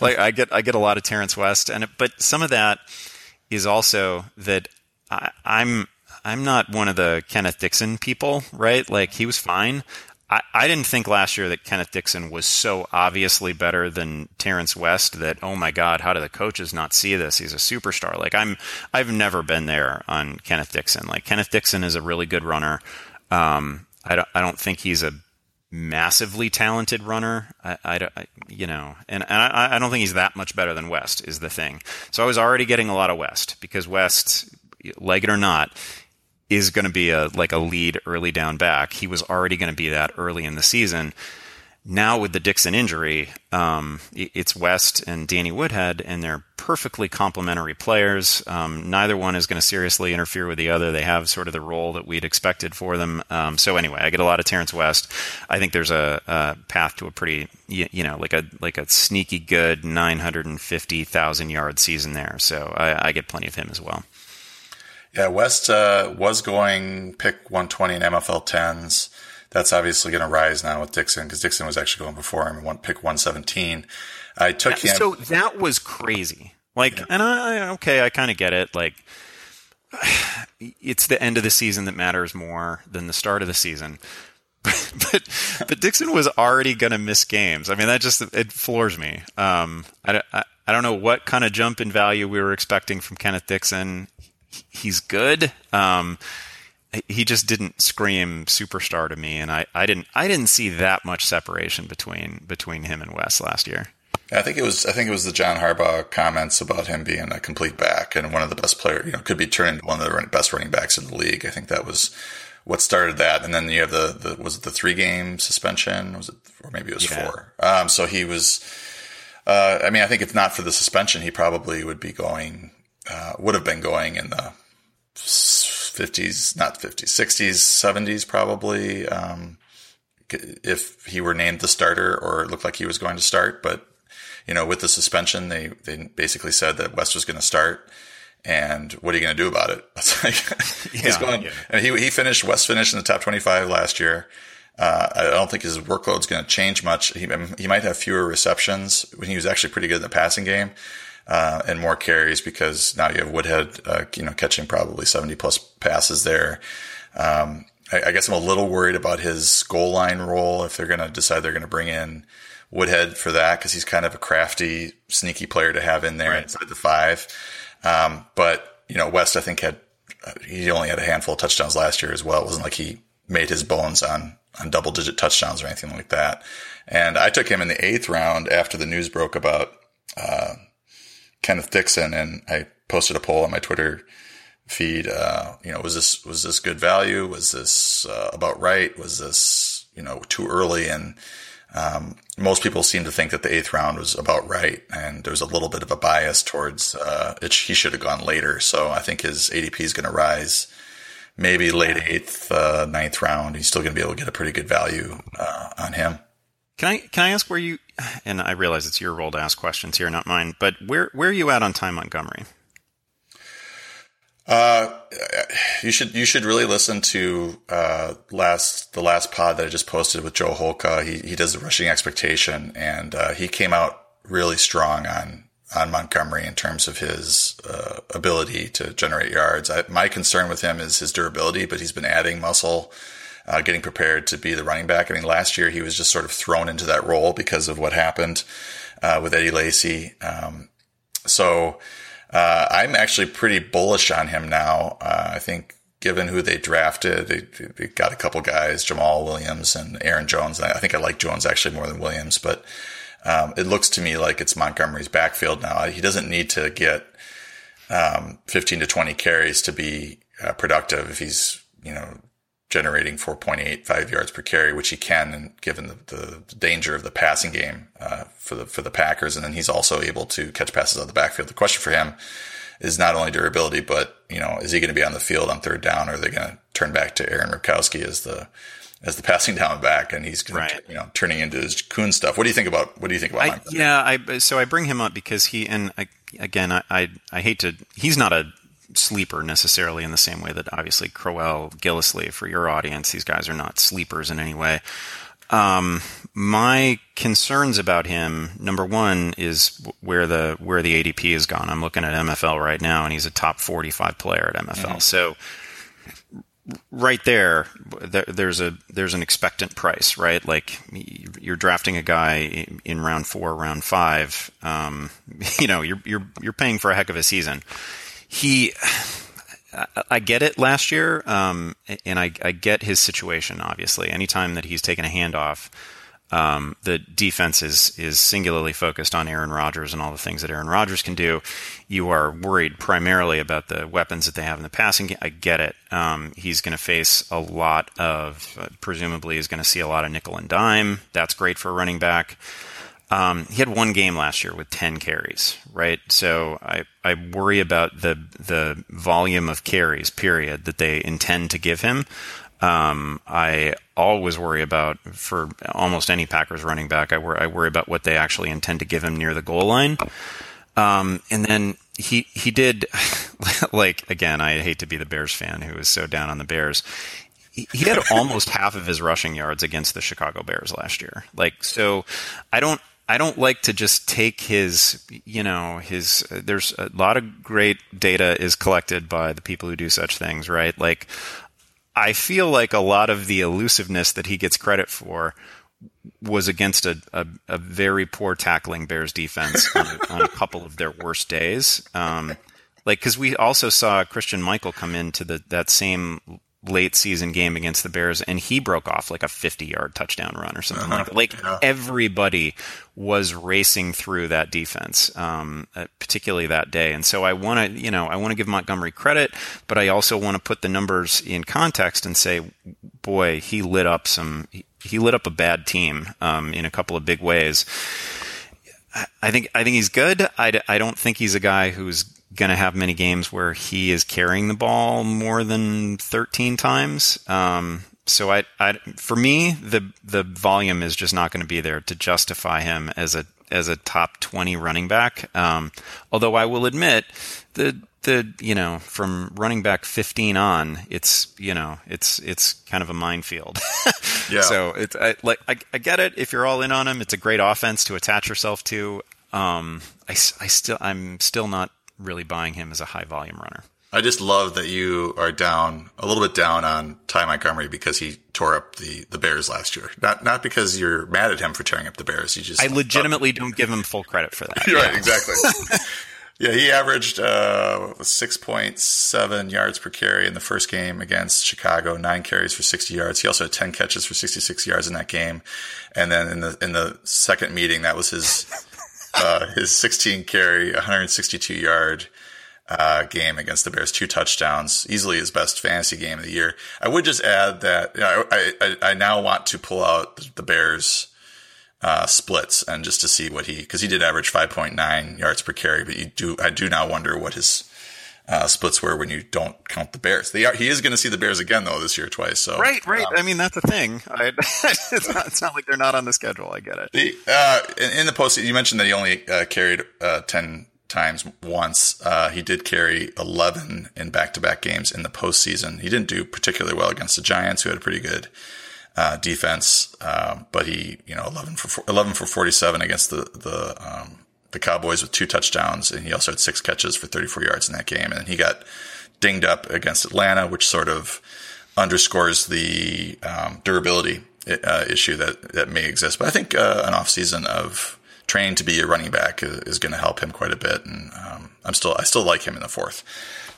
like I get I get a lot of Terrence West, and it, but some of that is also that I, I'm I'm not one of the Kenneth Dixon people, right? Like he was fine. I, I didn't think last year that Kenneth Dixon was so obviously better than Terrence West that oh my god, how do the coaches not see this? He's a superstar. Like I'm I've never been there on Kenneth Dixon. Like Kenneth Dixon is a really good runner. Um, I don't, I don't think he's a massively talented runner. I, I, I you know, and, and I, I, don't think he's that much better than West is the thing. So I was already getting a lot of West because West, like it or not, is going to be a like a lead early down back. He was already going to be that early in the season. Now with the Dixon injury, um, it's West and Danny Woodhead, and they're perfectly complementary players. Um, neither one is going to seriously interfere with the other. They have sort of the role that we'd expected for them. Um, so anyway, I get a lot of Terrence West. I think there's a, a path to a pretty, you, you, know, like a like a sneaky good 950,000 yard season there. So I, I, get plenty of him as well. Yeah, West uh, was going pick 120 in MFL 10s that's obviously going to rise now with Dixon because Dixon was actually going before him and one pick 117. I took him. So that was crazy. Like, yeah. and I, okay, I kind of get it. Like, it's the end of the season that matters more than the start of the season. but but Dixon was already going to miss games. I mean, that just it floors me. Um, I, I, I don't know what kind of jump in value we were expecting from Kenneth Dixon. He's good. Um, he just didn't scream superstar to me, and I, I didn't I didn't see that much separation between between him and Wes last year. I think it was I think it was the John Harbaugh comments about him being a complete back and one of the best players. You know, could be turned into one of the best running backs in the league. I think that was what started that. And then you have the, the was it the three game suspension? Was it or maybe it was yeah. four? Um, so he was. Uh, I mean, I think if not for the suspension, he probably would be going. Uh, would have been going in the 50s, not 50s, 60s, 70s probably. Um, if he were named the starter or it looked like he was going to start, but you know, with the suspension, they, they basically said that West was going to start. And what are you going to do about it? like, he's going, yeah. and he, he finished, West finished in the top 25 last year. Uh, I don't think his workload's going to change much. He, he might have fewer receptions when he was actually pretty good in the passing game uh, and more carries because now you have Woodhead, uh, you know, catching probably 70 plus passes there. Um, I, I, guess I'm a little worried about his goal line role if they're going to decide they're going to bring in Woodhead for that because he's kind of a crafty, sneaky player to have in there right. inside the five. Um, but, you know, West, I think had, uh, he only had a handful of touchdowns last year as well. It wasn't like he made his bones on, on double digit touchdowns or anything like that. And I took him in the eighth round after the news broke about, uh, Kenneth Dixon, and I posted a poll on my Twitter feed. Uh, you know, was this was this good value? Was this uh, about right? Was this you know too early? And um, most people seem to think that the eighth round was about right, and there's a little bit of a bias towards uh, it. He should have gone later. So I think his ADP is going to rise. Maybe late eighth, uh, ninth round. He's still going to be able to get a pretty good value uh, on him. Can I can I ask where you? And I realize it's your role to ask questions here, not mine. But where where are you at on Ty Montgomery? Uh, you should you should really listen to uh, last the last pod that I just posted with Joe Holka. He he does the rushing expectation, and uh, he came out really strong on on Montgomery in terms of his uh, ability to generate yards. I, my concern with him is his durability, but he's been adding muscle uh, getting prepared to be the running back. I mean, last year he was just sort of thrown into that role because of what happened uh, with Eddie Lacy. Um, so uh, I'm actually pretty bullish on him now. Uh, I think given who they drafted, they, they, got a couple guys, Jamaal Williams and Aaron Jones. I think I like Jones actually more than Williams, but um, it looks to me like it's Montgomery's backfield now. He doesn't need to get um, 15 to 20 carries to be uh, productive if he's, you know, generating 4.85 yards per carry, which he can, and given the, the danger of the passing game uh, for the for the Packers, and then he's also able to catch passes out of the backfield. The question for him is not only durability, but you know, is he going to be on the field on third down, or are they going to turn back to Aaron Ripkowski as the as the passing down back, and he's right. to, you know turning into his Kuhn stuff. What do you think about what do you think about? I, yeah, I so I bring him up because he and I, again I, I I hate to he's not a sleeper necessarily in the same way that obviously Crowell, Gillislee for your audience, these guys are not sleepers in any way. Um, my concerns about him, number one, is where the where the ADP has gone. I'm looking at MFL right now, and he's a top 45 player at MFL. Mm-hmm. So right there, there's a there's an expectant price, right? Like you're drafting a guy in round four, round five. Um, you know, you're you're you're paying for a heck of a season he I get it last year, um, and I, I, get his situation. Obviously, anytime that he's taken a handoff, um, the defense is is singularly focused on Aaron Rodgers and all the things that Aaron Rodgers can do. You are worried primarily about the weapons that they have in the passing game. I get it. Um, he's going to face a lot of, uh, presumably, he's going to see a lot of nickel and dime. That's great for a running back. Um, he had one game last year with 10 carries, right? So I, I worry about the the volume of carries, period, that they intend to give him. Um, I always worry about for almost any Packers running back. I worry, I worry about what they actually intend to give him near the goal line. Um, and then he he did like again. I hate to be the Bears fan who is so down on the Bears he had almost half of his rushing yards against the Chicago Bears last year. Like, so I don't, I don't like to just take his, you know, his. There's a lot of great data is collected by the people who do such things, right? Like, I feel like a lot of the elusiveness that he gets credit for was against a, a, a very poor tackling Bears defense on, on, a couple of their worst days. Um, like, because we also saw Christine Michael come into the that same late season game against the Bears, and he broke off like a 50 yard touchdown run or something uh-huh. like that. Like yeah. everybody was racing through that defense, um, uh, particularly that day. And so I want to, you know, I want to give Montgomery credit, but I also want to put the numbers in context and say, boy, he lit up some, he lit up a bad team um, in a couple of big ways. I think I think he's good. I, I don't think he's a guy who's going to have many games where he is carrying the ball more than 13 times. Um, so I, I, for me, the the volume is just not going to be there to justify him as a as a top 20 running back. Um, although I will admit the the you know from running back 15 on, it's you know it's it's kind of a minefield. yeah. So it's I, like I, I get it if you're all in on him. It's a great offense to attach yourself to. Um, I, I still I'm still not really buying him as a high volume runner. I just love that you are down a little bit down on Ty Montgomery because he tore up the, the Bears last year. Not not because you're mad at him for tearing up the Bears. You just I legitimately don't give him full credit for that. right, exactly. yeah, he averaged uh, six point seven yards per carry in the first game against Chicago, nine carries for sixty yards. He also had ten catches for sixty six yards in that game, and then in the in the second meeting, that was his uh, his 16 carry, 162 yard uh, game against the Bears, two touchdowns, easily his best fantasy game of the year. I would just add that you know, I, I, I now want to pull out the Bears uh, splits and just to see what he because he did average 5.9 yards per carry, but you do I do now wonder what his uh, splits were when you don't count the Bears. Are, he is going to see the Bears again though this year twice. So right, right. Um, I mean that's the thing. I, it's, not, it's, not, like they're not on the schedule. I get it. The, uh, in, in, the postseason, you mentioned that he only uh, carried uh, ten times once. Uh, he did carry eleven in back-to-back games in the postseason. He didn't do particularly well against the Giants, who had a pretty good. Uh, defense, um, but he, you know, eleven for eleven for forty-seven against the the um, the Cowboys with two touchdowns, and he also had six catches for 34 yards in that game. And he got dinged up against Atlanta, which sort of underscores the um, durability uh, issue that that may exist. But I think uh, an offseason of training to be a running back is, is going to help him quite a bit. And um, I'm still I still like him in the fourth.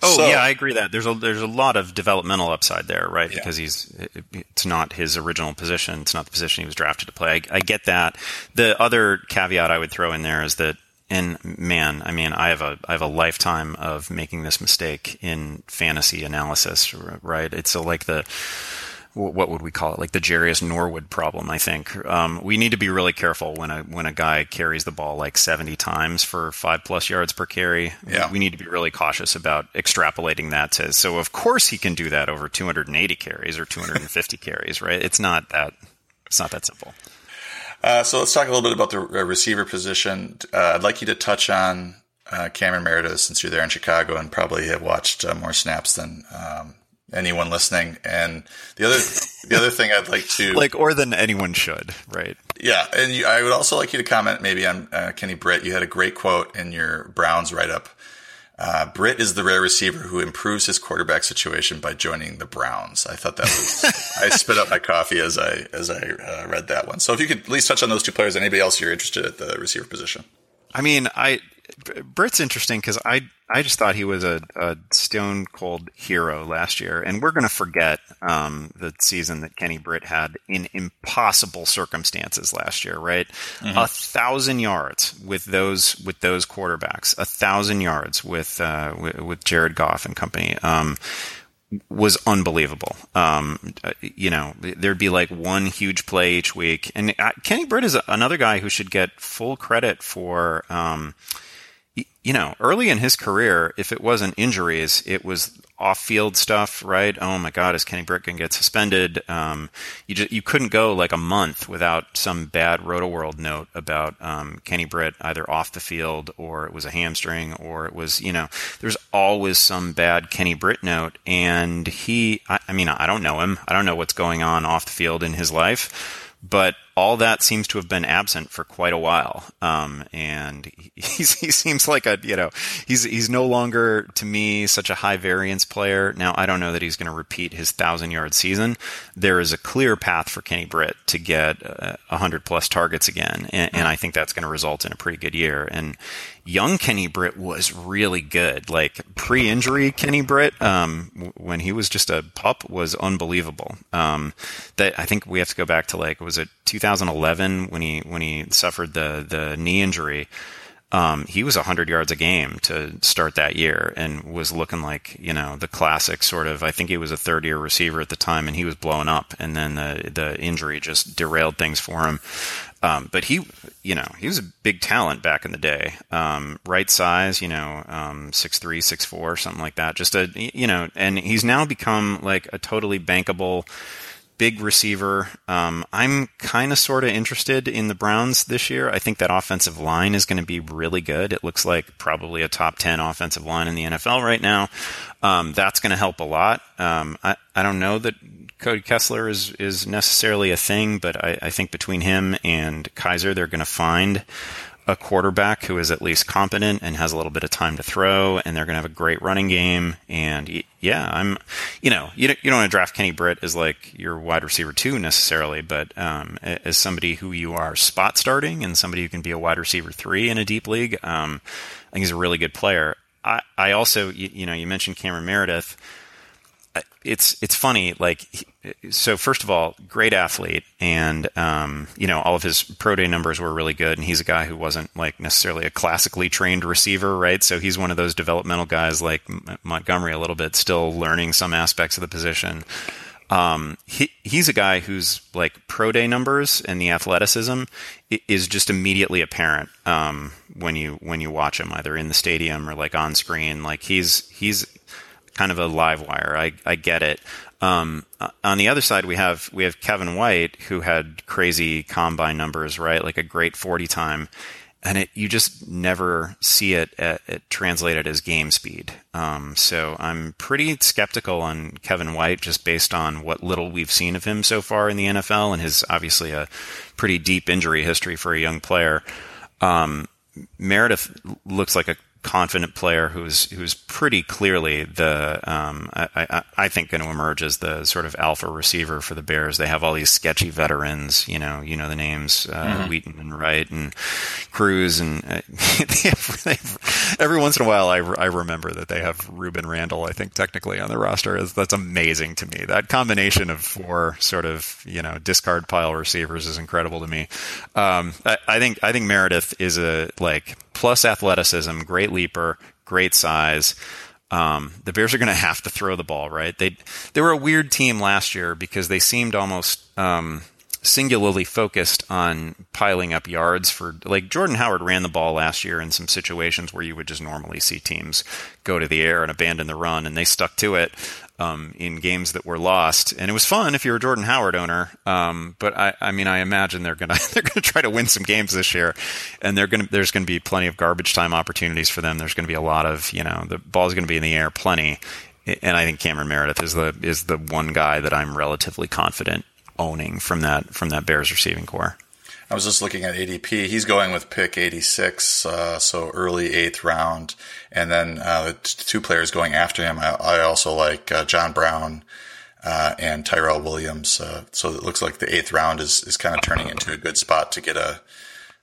Oh so, yeah, I agree that there's a there's a lot of developmental upside there, right? Yeah. Because he's it's not his original position, it's not the position he was drafted to play. I, I get that. The other caveat I would throw in there is that and man, I mean, I have a I have a lifetime of making this mistake in fantasy analysis, right? It's like the what would we call it? Like the Jerious Norwood problem. I think um, we need to be really careful when a when a guy carries the ball like seventy times for five plus yards per carry. Yeah. we need to be really cautious about extrapolating that to. So of course he can do that over two hundred and eighty carries or two hundred and fifty carries, right? It's not that it's not that simple. Uh, so let's talk a little bit about the receiver position. Uh, I'd like you to touch on uh, Cameron Meredith since you're there in Chicago and probably have watched uh, more snaps than um, anyone listening. And the other the other thing I'd like to like or than anyone should, right? Yeah, and you, I would also like you to comment maybe on uh, Kenny Britt. You had a great quote in your Browns write up. Uh, Britt is the rare receiver who improves his quarterback situation by joining the Browns. I thought that was. I spit up my coffee as I as I uh, read that one. So if you could at least touch on those two players, anybody else you're interested at the receiver position. I mean, I Britt's interesting because I I just thought he was a, a stone cold hero last year, and we're going to forget um, the season that Kenny Britt had in impossible circumstances last year. Right, mm-hmm. a thousand yards with those with those quarterbacks, a thousand yards with uh, with, with, Jared Goff and company. Um, was unbelievable. Um, you know, there'd be like one huge play each week, and uh, Kenny Britt is another guy who should get full credit for. Um, you know, early in his career, if it wasn't injuries, it was off-field stuff, right? Oh my God, is Kenny Britt going to get suspended? Um, you just, you couldn't go like a month without some bad Rotoworld note about um, Kenny Britt either off the field or it was a hamstring or it was, you know, there's always some bad Kenny Britt note, and he, I, I mean, I don't know him, I don't know what's going on off the field in his life but all that seems to have been absent for quite a while. Um, and he seems like a, you know, he's, he's no longer to me such a high variance player. Now, I don't know that he's going to repeat his thousand yard season. There is a clear path for Kenny Britt to get a uh, hundred plus targets again. And, and I think that's going to result in a pretty good year. And young Kenny Britt was really good. Like pre-injury Kenny Britt, um, when he was just a pup, was unbelievable. Um, that I think we have to go back to like was it 2011 when he when he suffered the the knee injury. Um, he was 100 yards a game to start that year and was looking like, you know, the classic sort of, I think he was a third year receiver at the time and he was blowing up and then the, the injury just derailed things for him. Um, but he, you know, he was a big talent back in the day. Um, right size, you know, um, six three, six four, something like that. Just a, you know, and he's now become like a totally bankable, big receiver. Um, I'm kind of sort of interested in the Browns this year. I think that offensive line is going to be really good. It looks like probably a top 10 offensive line in the NFL right now. Um, that's going to help a lot. Um, I, I don't know that Cody Kessler is is necessarily a thing, but I, I think between him and Kizer, they're going to find a quarterback who is at least competent and has a little bit of time to throw, and they're going to have a great running game. And yeah, I'm, you know, you don't, you don't want to draft Kenny Britt as like your wide receiver two necessarily, but um, as somebody who you are spot starting and somebody who can be a wide receiver three in a deep league, um, I think he's a really good player. I, I also, you, you know, you mentioned Cameron Meredith it's it's funny. Like, so first of all, great athlete, and um, you know all of his pro day numbers were really good. And he's a guy who wasn't like necessarily a classically trained receiver, right? So he's one of those developmental guys like Montgomery, a little bit still learning some aspects of the position. Um, he he's a guy who's like pro day numbers and the athleticism is just immediately apparent um, when you when you watch him either in the stadium or like on screen. Like he's he's kind of a live wire. I, I get it. Um, on the other side, we have we have Kevin White who had crazy combine numbers, right? Like a great forty time, and it you just never see it, at, it translated as game speed. Um, so I'm pretty skeptical on Kevin White just based on what little we've seen of him so far in the NFL and his obviously a pretty deep injury history for a young player. Um, Meredith looks like a confident player who's who's pretty clearly the um, I, I, I, think going to emerge as the sort of alpha receiver for the Bears. They have all these sketchy veterans, you know, you know the names uh, mm-hmm. Wheaton and Wright and Cruz, and uh, they have, they have, every once in a while I, I remember that they have Rueben Randle. I think technically on the roster is that's amazing to me. That combination of four sort of you know discard pile receivers is incredible to me. Um, I, I think I think Meredith is a like plus athleticism, great leaper, great size. Um, the Bears are going to have to throw the ball, right? They they were a weird team last year because they seemed almost um, singularly focused on piling up yards for like Jordan Howard ran the ball last year in some situations where you would just normally see teams go to the air and abandon the run, and they stuck to it um, in games that were lost, and it was fun if you're a Jordan Howard owner. Um, but I, I, mean, I imagine they're gonna they're gonna try to win some games this year, and they're gonna there's gonna be plenty of garbage time opportunities for them. There's gonna be a lot of you know the ball's gonna be in the air plenty, and I think Cameron Meredith is the is the one guy that I'm relatively confident owning from that from that Bears receiving corps. I was just looking at ADP. He's going with pick 86, uh, so early eighth round. And then uh, the t- two players going after him, I, I also like uh, John Brown uh, and Tyrell Williams. Uh, so it looks like the eighth round is, is kind of turning into a good spot to get a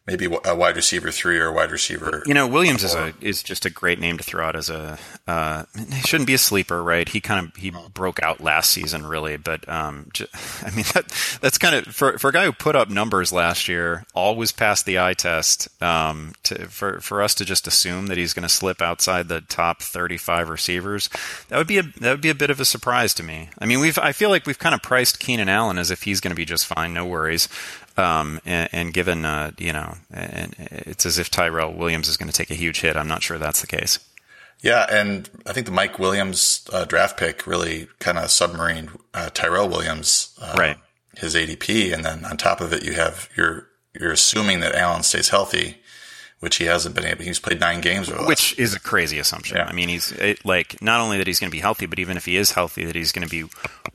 maybe a wide receiver three or a wide receiver. You know, Williams four. is a is just a great name to throw out as a. Uh, he shouldn't be a sleeper, right? He kind of he broke out last season, really, but um, I mean that that's kind of for for a guy who put up numbers last year, always passed the eye test. Um, to, for for us to just assume that he's going to slip outside the top thirty five receivers, that would be a that would be a bit of a surprise to me. I mean, we've I feel like we've kind of priced Keenan Allen as if he's going to be just fine, no worries. Um, and, and, given, uh, you know, and it's as if Tyrell Williams is going to take a huge hit. I'm not sure that's the case. Yeah, and I think the Mike Williams uh, draft pick really kind of submarine uh, Tyrell Williams, uh, right? His ADP, and then on top of it, you have you're you're assuming that Allen stays healthy, which he hasn't been able. To he's played nine games, which is a crazy assumption. Yeah. I mean, he's it, like not only that he's going to be healthy, but even if he is healthy, that he's going to be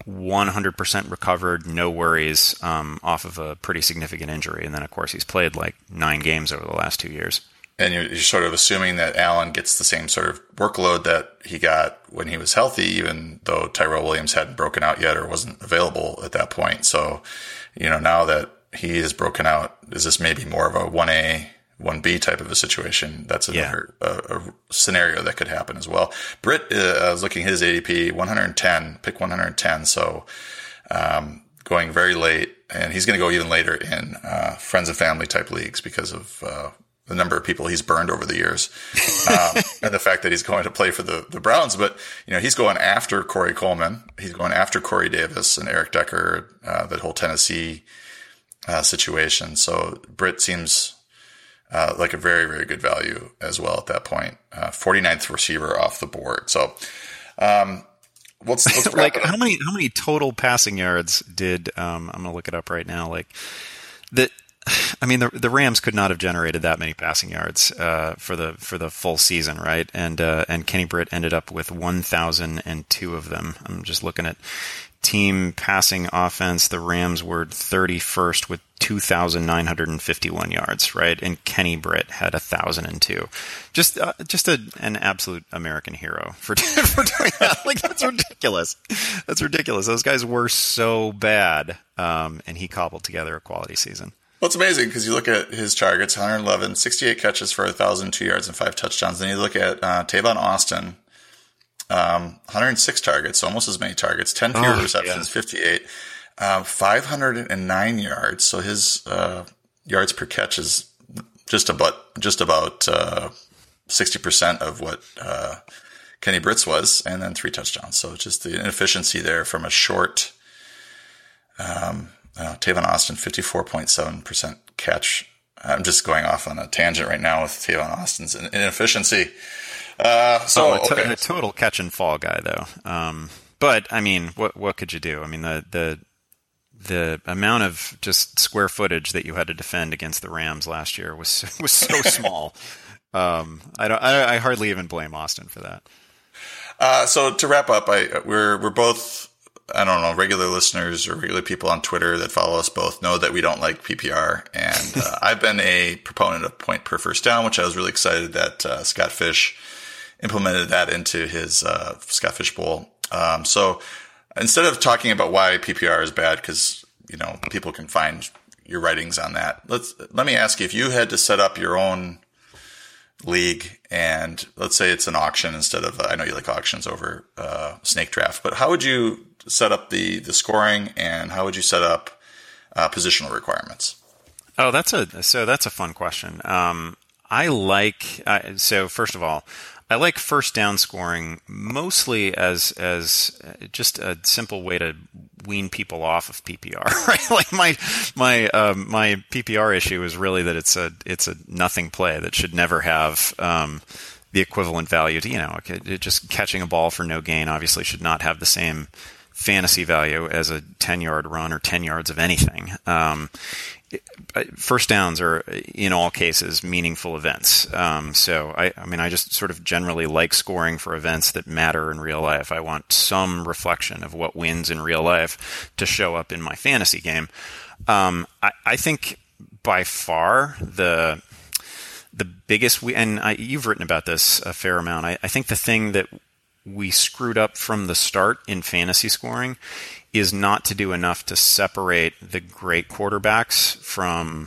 100% recovered, no worries, um, off of a pretty significant injury. And then, of course, he's played like nine games over the last two years. And you're, you're sort of assuming that Allen gets the same sort of workload that he got when he was healthy, even though Tyrell Williams hadn't broken out yet or wasn't available at that point. So, you know, now that he is broken out, is this maybe more of a 1A 1B type of a situation. That's another yeah. a, a scenario that could happen as well. Britt, uh, I was looking at his ADP, 110, pick 110. So, um, going very late and he's going to go even later in, uh, friends and family type leagues because of, uh, the number of people he's burned over the years, um, and the fact that he's going to play for the, the Browns. But you know, he's going after Corey Coleman. He's going after Corey Davis and Eric Decker, uh, that whole Tennessee uh, situation. So Britt seems uh, like a very, very good value as well at that point. Uh, 49th receiver off the board. So, um, let's, let's like how many, how many total passing yards did, um, I'm going to look it up right now. Like that, I mean, the the Rams could not have generated that many passing yards uh, for the for the full season, right? And uh, and Kenny Britt ended up with one thousand and two of them. I'm just looking at team passing offense, the Rams were 31st with 2,951 yards, right? And Kenny Britt had 1,002. Just, uh, just a, an absolute American hero for, for doing that. Like, that's ridiculous. That's ridiculous. Those guys were so bad. Um, and he cobbled together a quality season. Well, it's amazing because you look at his targets 111, 68 catches for 1,002 yards and five touchdowns. Then you look at uh, Tavon Austin, um, 106 targets, almost as many targets, 10 fewer oh, receptions, yeah. 58, um, 509 yards. So his uh, yards per catch is just about just about uh, 60% of what uh, Kenny Britt's was, and then three touchdowns. So it's just the inefficiency there from a short. Um, uh, Tavon Austin, 54.7% catch. I'm just going off on a tangent right now with Tavon Austin's inefficiency. Uh, so oh, a, to- okay. a, total catch and fall guy, though. Um, but I mean, what what could you do? I mean, the the the amount of just square footage that you had to defend against the Rams last year was was so small. Um, I don't. I, I, hardly even blame Austin for that. Uh, so to wrap up, I we're we're both I don't know, regular listeners or regular people on Twitter that follow us both know that we don't like PPR. And uh, I've been a proponent of point per first down, which I was really excited that uh, Scott Fish implemented that into his uh, Scott Fish Bowl. Um, so instead of talking about why PPR is bad, because you know people can find your writings on that. Let's let me ask you: if you had to set up your own league, and let's say it's an auction instead of I know you like auctions over uh, snake draft, but how would you set up the the scoring, and how would you set up uh, positional requirements? Oh, that's a so that's a fun question. Um, I like uh, so first of all, I like first down scoring mostly as as just a simple way to wean people off of PPR. Right? Like my my um, my PPR issue is really that it's a it's a nothing play that should never have. Um, the equivalent value to you know just catching a ball for no gain obviously should not have the same fantasy value as a 10 yard run or 10 yards of anything. Um, first downs are in all cases meaningful events. Um, so I, I, mean, I just sort of generally like scoring for events that matter in real life. I want some reflection of what wins in real life to show up in my fantasy game. Um, I, I, think by far the the biggest we and I, you've written about this a fair amount. I, I think the thing that we screwed up from the start in fantasy scoring is not to do enough to separate the great quarterbacks from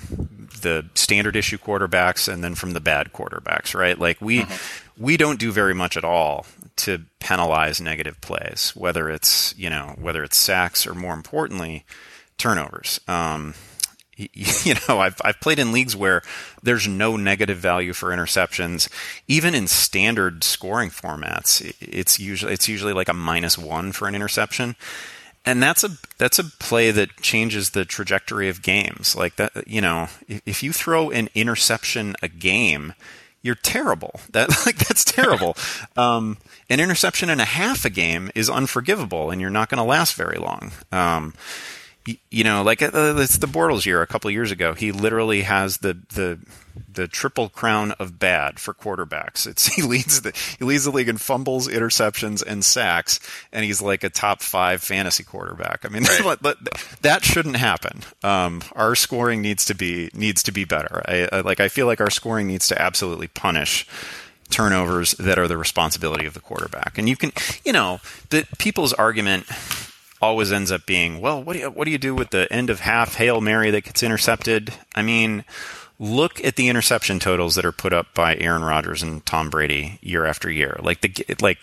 the standard issue quarterbacks and then from the bad quarterbacks, right? Like we mm-hmm. we don't do very much at all to penalize negative plays, whether it's you know whether it's sacks or more importantly turnovers. Um, you know, I've I've played in leagues where there's no negative value for interceptions, even in standard scoring formats. It's usually it's usually like a minus one for an interception, and that's a that's a play that changes the trajectory of games. Like that, you know, if you throw an interception a game, you're terrible. That like that's terrible. um, an interception and a half a game is unforgivable, and you're not going to last very long. Um, you know, like uh, it's the Bortles year a couple years ago. He literally has the the the triple crown of bad for quarterbacks. It's he leads the he leads the league in fumbles, interceptions, and sacks, and he's like a top five fantasy quarterback. I mean, right. that, that shouldn't happen. Um, our scoring needs to be needs to be better. I, I, like I feel like our scoring needs to absolutely punish turnovers that are the responsibility of the quarterback. And you can, you know, the people's argument always ends up being, well, what do you what do you do with the end of half hail mary that gets intercepted? I mean, look at the interception totals that are put up by Aaron Rodgers and Tom Brady year after year. Like the like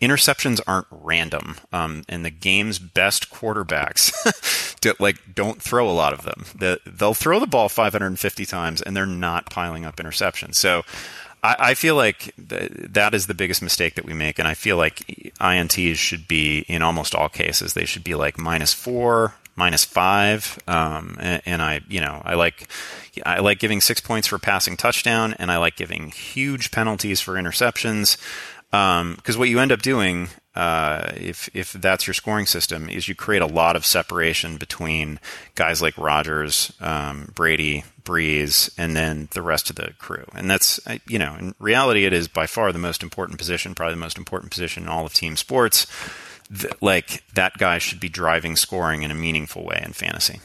interceptions aren't random, um, and the game's best quarterbacks do, like don't throw a lot of them. The, they'll throw the ball 550 times, and they're not piling up interceptions. So I, I feel like th- that is the biggest mistake that we make, and I feel like ints should be in almost all cases they should be like minus four, minus five, um, and, and, I you know I like I like giving six points for passing touchdown, and I like giving huge penalties for interceptions. Because um, what you end up doing, uh, if if that's your scoring system, is you create a lot of separation between guys like Rodgers, um, Brady, Brees, and then the rest of the crew. And that's you know, in reality, it is by far the most important position, probably the most important position in all of team sports. The, like that guy should be driving scoring in a meaningful way in fantasy.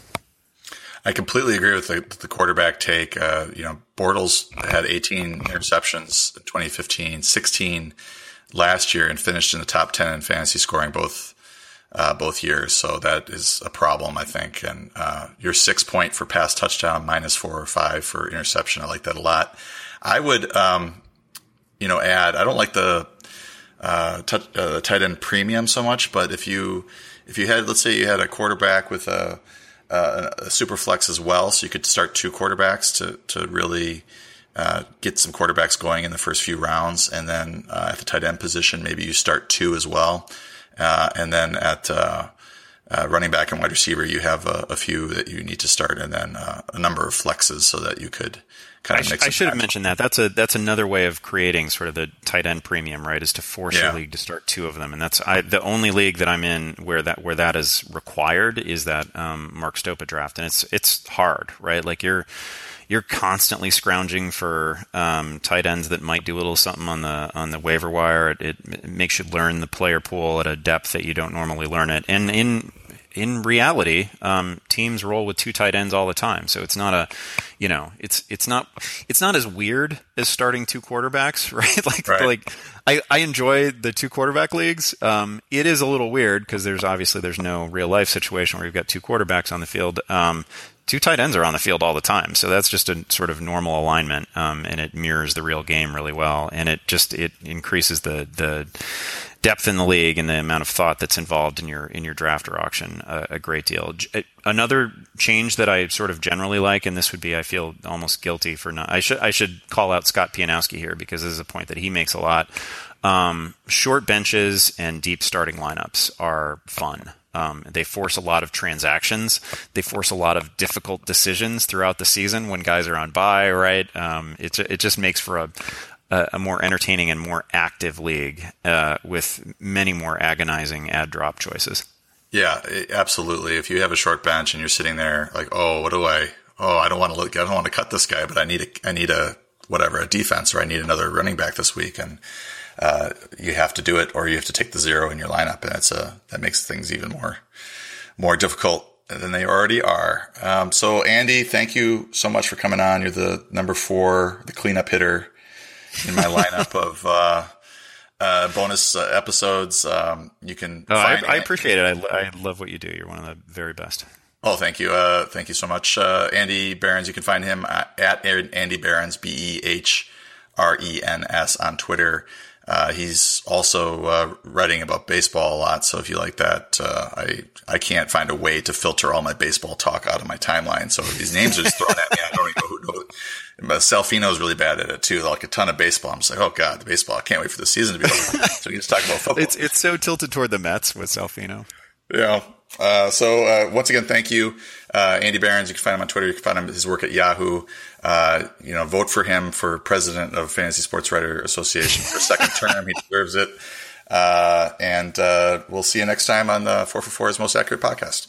I completely agree with the, the quarterback take. Uh, you know, Bortles had 18 interceptions in 2015, 16 last year, and finished in the top 10 in fantasy scoring both uh, both years. So that is a problem, I think. And uh, your six point for pass touchdown, minus four or five for interception. I like that a lot. I would, um, you know, add. I don't like the uh, uh, tight end premium so much, but if you if you had, let's say, you had a quarterback with a uh, a super flex as well, so you could start two quarterbacks to to really uh, get some quarterbacks going in the first few rounds, and then uh, at the tight end position, maybe you start two as well, uh, and then at uh, uh, running back and wide receiver, you have a, a, few that you need to start, and then a number of flexes so that you could kind of I, mix. I should have mentioned that. That's a that's another way of creating sort of the tight end premium, right? Is to force yeah. your league to start two of them, and that's I, the only league that I'm in where that where that is required is that um, Mark Stopa draft, and it's it's hard, right? Like you're you're constantly scrounging for um, tight ends that might do a little something on the on the waiver wire. It, it, makes you learn the player pool at a depth that you don't normally learn it. And in in reality, um, teams roll with two tight ends all the time. So it's not a, you know, it's it's not it's not as weird as starting two quarterbacks, right? like right. like I, I enjoy the two quarterback leagues. Um, it is a little weird because there's obviously there's no real life situation where you've got two quarterbacks on the field. Um, two tight ends are on the field all the time, so that's just a sort of normal alignment, um, and it mirrors the real game really well, and it just it increases the the depth in the league and the amount of thought that's involved in your in your draft or auction a, a, great deal. Another change that I sort of generally like, and this would be I feel almost guilty for not. I should I should call out Scott Pianowski here because this is a point that he makes a lot. Um, short benches and deep starting lineups are fun. Um, they force a lot of transactions. They force a lot of difficult decisions throughout the season when guys are on bye. Right? Um, it it just makes for a a, more entertaining and more active league uh, with many more agonizing add drop choices. Yeah, absolutely. If you have a short bench and you're sitting there like, oh, what do I? Oh, I don't want to look. I don't want to cut this guy, but I need a, I need a whatever a defense or I need another running back this week, and uh, you have to do it, or you have to take the zero in your lineup, and it's a that makes things even more more difficult than they already are. Um, so, Andy, thank you so much for coming on. You're the number four, the cleanup hitter in my lineup of uh, uh, bonus uh, episodes. Um, you can. Oh, I, I, appreciate it. I, I, love what you do. You're one of the very best. Oh, thank you. Uh, thank you so much, uh, Andy Behrens. You can find him at, at Andy Behrens, B E H R E N S on Twitter. Uh, he's also uh, writing about baseball a lot, so if you like that, uh, I I can't find a way to filter all my baseball talk out of my timeline. So these names are just thrown at me. I don't even know who. But is really bad at it too. Like a ton of baseball. I'm just like, oh god, the baseball. I can't wait for the season to be over. so we can just talk about football. It's it's so tilted toward the Mets with Salfino. Yeah. Uh, so uh, once again, thank you, uh, Andy Behrens. You can find him on Twitter. You can find him his work at Yahoo. Uh, you know, vote for him for president of Fantasy Sports Writer Association for a second term. He deserves it. Uh, and uh, we'll see you next time on the 4for4's Most Accurate podcast.